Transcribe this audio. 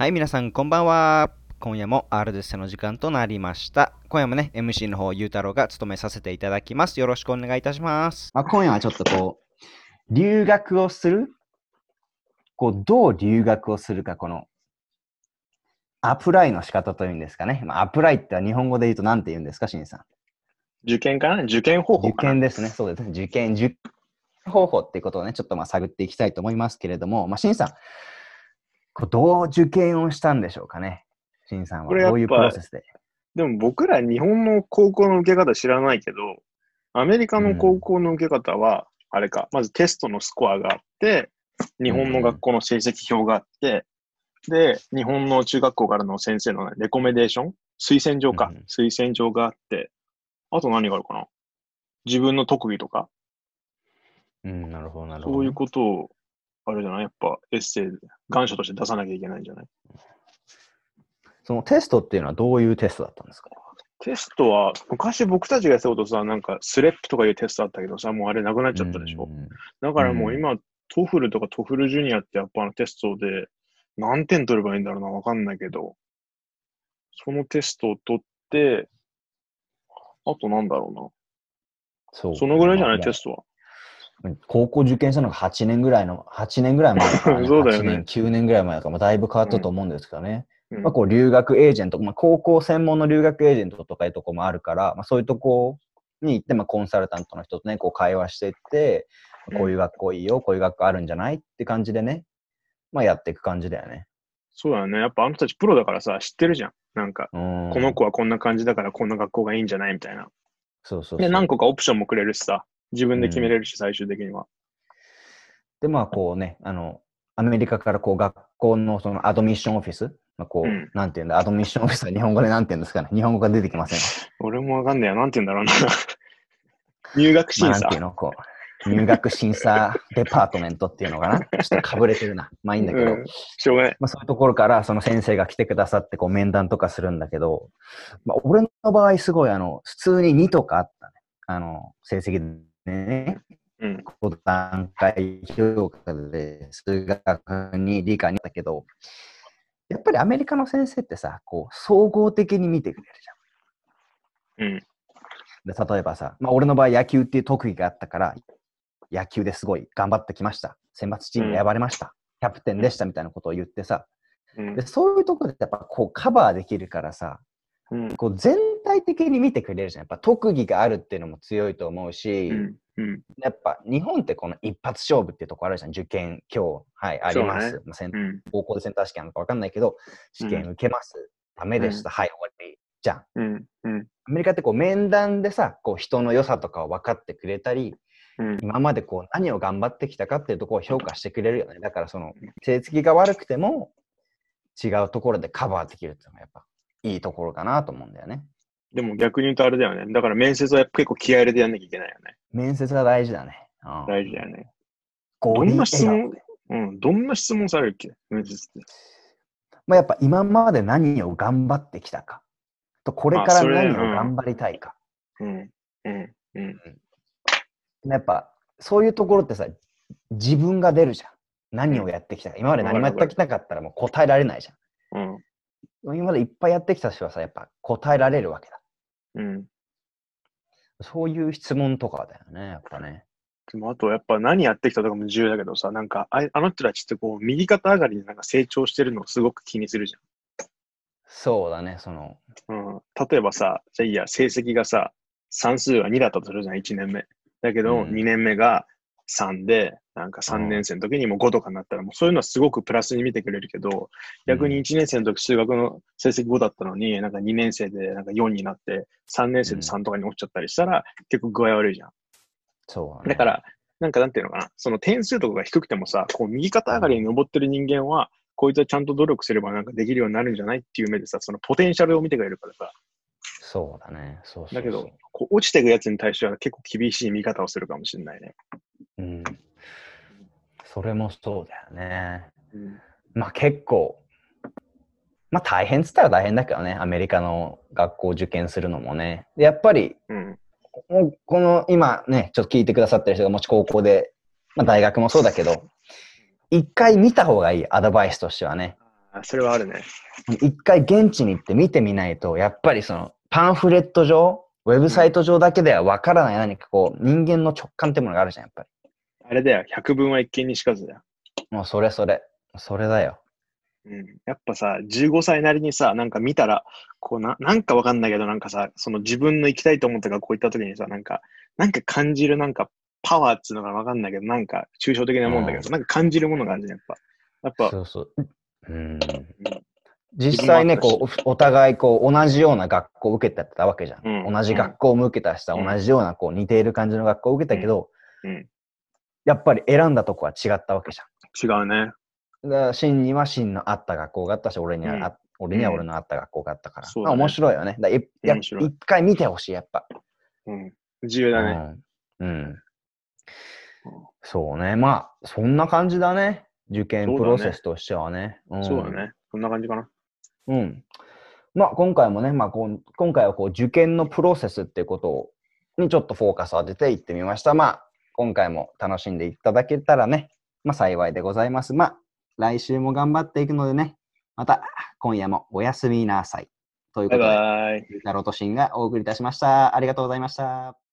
はい、皆さん、こんばんは。今夜も R デッセの時間となりました。今夜もね、MC の方、ゆうたろうが務めさせていただきます。よろしくお願いいたします。まあ、今夜はちょっとこう、留学をする？こう、どう留学をするか、この、アプライの仕方というんですかね。まあ、アプライって日本語で言うと何て言うんですか、しんさん？受験かな？受験方法受かな？験ですね。そうですね。受験、受験方法っていうことをね、ちょっとまあ探っていきたいと思いますけれども、まあ、しんさん、こうどう受験をしたんでしょうかね？しんさんはこれやっぱどういうプロセスで？でも僕ら日本の高校の受け方知らないけど、アメリカの高校の受け方は、あれか、まずテストのスコアがあって、日本の学校の成績表があって、で、日本の中学校からの先生のねレコメンデーション推薦状か、うん推薦状があって、あと何があるかな？自分の特技とか、うん、なるほど、なるほど。そういうことを、あれじゃない？やっぱエッセイ、願書として出さなきゃいけないんじゃない？そのテストっていうのはどういうテストだったんですか？テストは、昔僕たちがやってたことさ、なんか SLEP とかいうテストあったけどさ、もうあれなくなっちゃったでしょ。うん。だからもううん今、 TOEFLとか TOEFL Junior ってやっぱあのテストで何点取ればいいんだろうな、わかんないけど、そのテストを取って、あとなんだろそううな。そのぐらいじゃない、まあ。テストは。高校受験したのが8年ぐらいの、8年ぐらい前だから、ね、そうだよね8年、9年ぐらい前だから、まあ、だいぶ変わったと思うんですけどね。うんまあ、こう留学エージェント、まあ、高校専門の留学エージェントとかいうとこもあるから、まあ、そういうとこに行って、まあ、コンサルタントの人とね、こう会話していって、うんこういう学校いいよ、こういう学校あるんじゃないって感じでね、まあ、やっていく感じだよね。そうだよね。やっぱあの人たちプロだからさ、知ってるじゃん。なんか、うん。この子はこんな感じだからこんな学校がいいんじゃないみたいな。そうそうそうで、何個かオプションもくれるしさ、自分で決めれるし、最終的には。で、まあ、こうね、あの、アメリカからこう学校のそのアドミッションオフィス、まあ、こう、うんなんていうんだ、アドミッションオフィスは日本語でなんていうんですかね？日本語が出てきません。俺もわかんねえや。なんて言うんだろうな。入学審まあ、なん査ていうの、こう、入学審査デパートメントっていうのかな？ちょっとかぶれてるな。まあいいんだけど、うんしょうがない。まあそういうところからその先生が来てくださってこう面談とかするんだけど、まあ俺の場合すごいあの、普通に2とかあったね。あの、成績でね。うん。こう段階評価で数学に理科にあったけど、やっぱりアメリカの先生ってさ、こう、総合的に見てくれるじゃん。うん。で例えばさ、まあ、俺の場合野球っていう特技があったから、野球ですごい頑張ってきました。選抜チームに選ばれました。キャプテンでしたみたいなことを言ってさ、うんでそういうところでやっぱこうカバーできるからさ、うん。こう全体的に見てくれるじゃん。やっぱ特技があるっていうのも強いと思うし、うん。うん。やっぱ日本ってこの一発勝負っていうとこあるじゃん。受験、今日、はい、あります。そうまあセん。高校でセンター試験なのか分かんないけど、試験受けます。ダメでした。はい、終わり。じゃん。うん。うん。アメリカってこう面談でさ、こう人の良さとかを分かってくれたり、うん。今までこう何を頑張ってきたかっていうところを評価してくれるよね。だからその成績が悪くても違うところでカバーできるっていうのがやっぱいいところかなと思うんだよね。でも逆に言うとあれだよね。だから面接はやっぱ結構気合い入れてやんなきゃいけないよね。面接が大事だね。うん、大事だよね。どどんな質問、うん。どんな質問されるっけ？面接って。まあ、やっぱ今まで何を頑張ってきたか。とこれから何を頑張りたいか。うん。うん。うん。やっぱそういうところってさ、自分が出るじゃん。何をやってきたか。今まで何もやってきなかったらもう答えられないじゃん。うん。今までいっぱいやってきた人はさ、やっぱ答えられるわけだ。うん。そういう質問とかだよね、やっぱね。でもあとやっぱ何やってきたとかも重要だけどさ、なんかああの人たちってこう右肩上がりになんか成長してるのをすごく気にするじそうだね、その、ゃん。うん。例えばさ、じゃあいいや、成績がさ、算数が2だったとするじゃん、1年目。だけど、うん2年目が3で、なんか3年生の時にもう5とかになったら、もうそういうのはすごくプラスに見てくれるけど、逆に1年生の時数学の成績5だったのに、なんか2年生でなんか4になって、3年生で3とかに落ちちゃったりしたら、結構具合悪いじゃん。そうだね。だから、なんかなんていうのかな、その点数とかが低くてもさ、こう右肩上がりに登ってる人間は、こいつはちゃんと努力すればなんかできるようになるんじゃないっていう目でさ、そのポテンシャルを見てくれるからさ、そうだね。そうだけど、こう落ちていくやつに対しては結構厳しい見方をするかもしれないね。うん。それもそうだよね。うん。まあ結構、まあ大変っつったら大変だけどね、アメリカの学校受験するのもね。でやっぱり、うん。もうこの今ね、ちょっと聞いてくださってる人がもし高校で、まあ大学もそうだけど、一回見た方がいい、アドバイスとしてはね。あそれはあるね。一回現地に行って見てみないと、やっぱりそのパンフレット上、ウェブサイト上だけではわからない何かこう、人間の直感ってものがあるじゃん、やっぱり。あれだよ、百分は一見にしかずだよ。もうそれそれ。それだよ。うん。やっぱさ、15歳なりにさ、なんか見たら、こうな、なんかわかんないけど、なんかさ、その自分の行きたいと思った学校行った時にさ、なんか、なんか感じるなんかパワーっつうのがわかんないけど、なんか抽象的なもんだけどさ、なんか感じるものがあるじゃん、やっぱ。やっぱ、そうそう。うん。実際ね、こう、お互いこう、同じような学校を受けてたわけじゃん。うん同じ学校も受けたしさ、うん同じようなこう、似ている感じの学校を受けたけど、うん。やっぱり選んだとこは違ったわけじゃん。違うね。だから、シンにはシンのあった学校があったし、俺には、うんあ俺には俺のあった学校があったから。そうだねまあ面白いよね。だいや一回見てほしい、やっぱ。うん。重要だね。うん。うん。そうね。まあ、そんな感じだね。受験プロセスとしてはね。んそうだね。こんな感じかな。うん。まあ、今回もね、まあ、こん今回はこう受験のプロセスっていうことをにちょっとフォーカスを当てていってみました。まあ、今回も楽しんでいただけたらね、まあ、幸いでございます。まあ、来週も頑張っていくのでね、また今夜もおやすみなさい。というこバイとで、バイ。タロトシンがお送りいたしました。ありがとうございました。